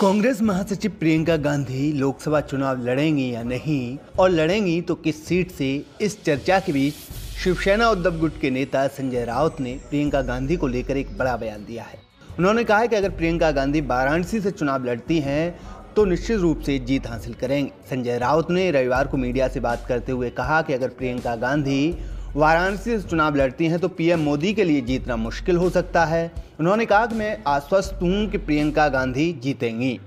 कांग्रेस महासचिव प्रियंका गांधी लोकसभा चुनाव लड़ेंगी या नहीं, और लड़ेंगी तो किस सीट से, इस चर्चा के बीच शिवसेना उद्धव गुट के नेता संजय राउत ने प्रियंका गांधी को लेकर एक बड़ा बयान दिया है। उन्होंने कहा है कि अगर प्रियंका गांधी वाराणसी से चुनाव लड़ती हैं तो निश्चित रूप से जीत हासिल करेंगे। संजय राउत ने रविवार को मीडिया से बात करते हुए कहा कि अगर प्रियंका गांधी वाराणसी से चुनाव लड़ती हैं तो पीएम मोदी के लिए जीतना मुश्किल हो सकता है। उन्होंने कहा कि मैं आश्वस्त हूँ कि प्रियंका गांधी जीतेंगी।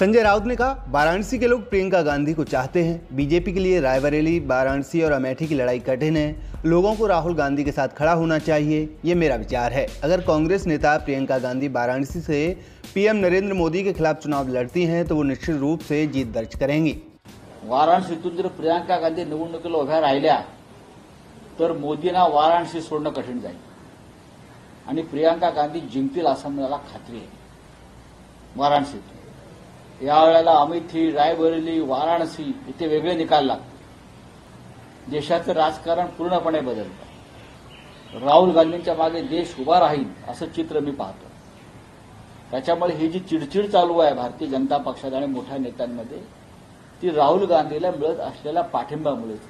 संजय राउत ने कहा, वाराणसी के लोग प्रियंका गांधी को चाहते हैं। बीजेपी के लिए रायबरेली, वाराणसी और अमेठी की लड़ाई कठिन है। लोगों को राहुल गांधी के साथ खड़ा होना चाहिए। ये मेरा विचार है। अगर कांग्रेस नेता प्रियंका गांधी वाराणसी से पीएम नरेंद्र मोदी के खिलाफ चुनाव लड़ती हैं तो वो निश्चित रूप से जीत दर्ज करेंगी। वाराणसीतून जर प्रियंका गांधी निवडणुकीला उभ्या राहिल्या। तर मोदींना वाराणसी सोडणं कठीण जाईल. आणि प्रियंका गांधी जिंकतील असं मला खात्री आहे. वाराणसीत. यावेळेला अमेठी रायबरेली वाराणसी इथे वेगळे निकाल लागतील. देशाचं राजकारण पूर्णपणे बदलतं. राहुल गांधींच्या मागे देश उभा राहील असं चित्र मी पाहतो. त्याच्यामुळे ही जी चिडचिड चालू आहे भारतीय जनता पक्षात आणि मोठ्या नेत्यांमध्ये ती राहुल गांधीला मिळत असलेल्या पाठिंबामुळेच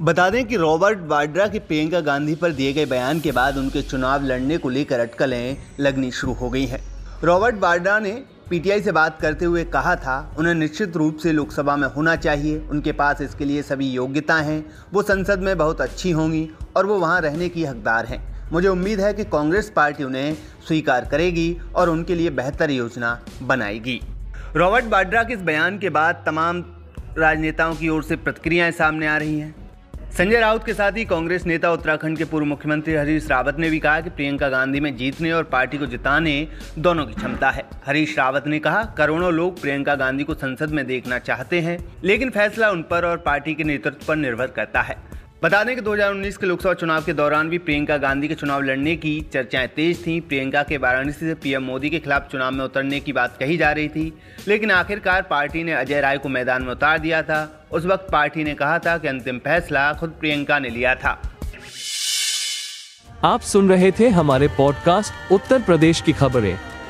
बता दें कि रॉबर्ट वाड्रा की प्रियंका गांधी पर दिए गए बयान के बाद उनके चुनाव लड़ने को लेकर अटकलें लगनी शुरू हो गई हैं। रॉबर्ट वाड्रा ने पीटीआई से बात करते हुए कहा था, उन्हें निश्चित रूप से लोकसभा में होना चाहिए। उनके पास इसके लिए सभी योग्यताएँ हैं। वो संसद में बहुत अच्छी होंगी और वो वहाँ रहने की हकदार हैं। मुझे उम्मीद है कि कांग्रेस पार्टी उन्हें स्वीकार करेगी और उनके लिए बेहतर योजना बनाएगी। रॉबर्ट वाड्रा के इस बयान के बाद तमाम राजनेताओं की ओर से प्रतिक्रियाएँ सामने आ रही हैं। संजय राउत के साथ ही कांग्रेस नेता उत्तराखंड के पूर्व मुख्यमंत्री हरीश रावत ने भी कहा कि प्रियंका गांधी में जीतने और पार्टी को जिताने दोनों की क्षमता है। हरीश रावत ने कहा, करोड़ों लोग प्रियंका गांधी को संसद में देखना चाहते हैं, लेकिन फैसला उन पर और पार्टी के नेतृत्व पर निर्भर करता है। बता दें कि 2019 के लोकसभा चुनाव के दौरान भी प्रियंका गांधी के चुनाव लड़ने की चर्चाएँ तेज थीं। प्रियंका के वाराणसी से पीएम मोदी के खिलाफ चुनाव में उतरने की बात कही जा रही थी, लेकिन आखिरकार पार्टी ने अजय राय को मैदान में उतार दिया था। उस वक्त पार्टी ने कहा था कि अंतिम फैसला खुद प्रियंका ने लिया था। आप सुन रहे थे हमारे पॉडकास्ट उत्तर प्रदेश की खबरें।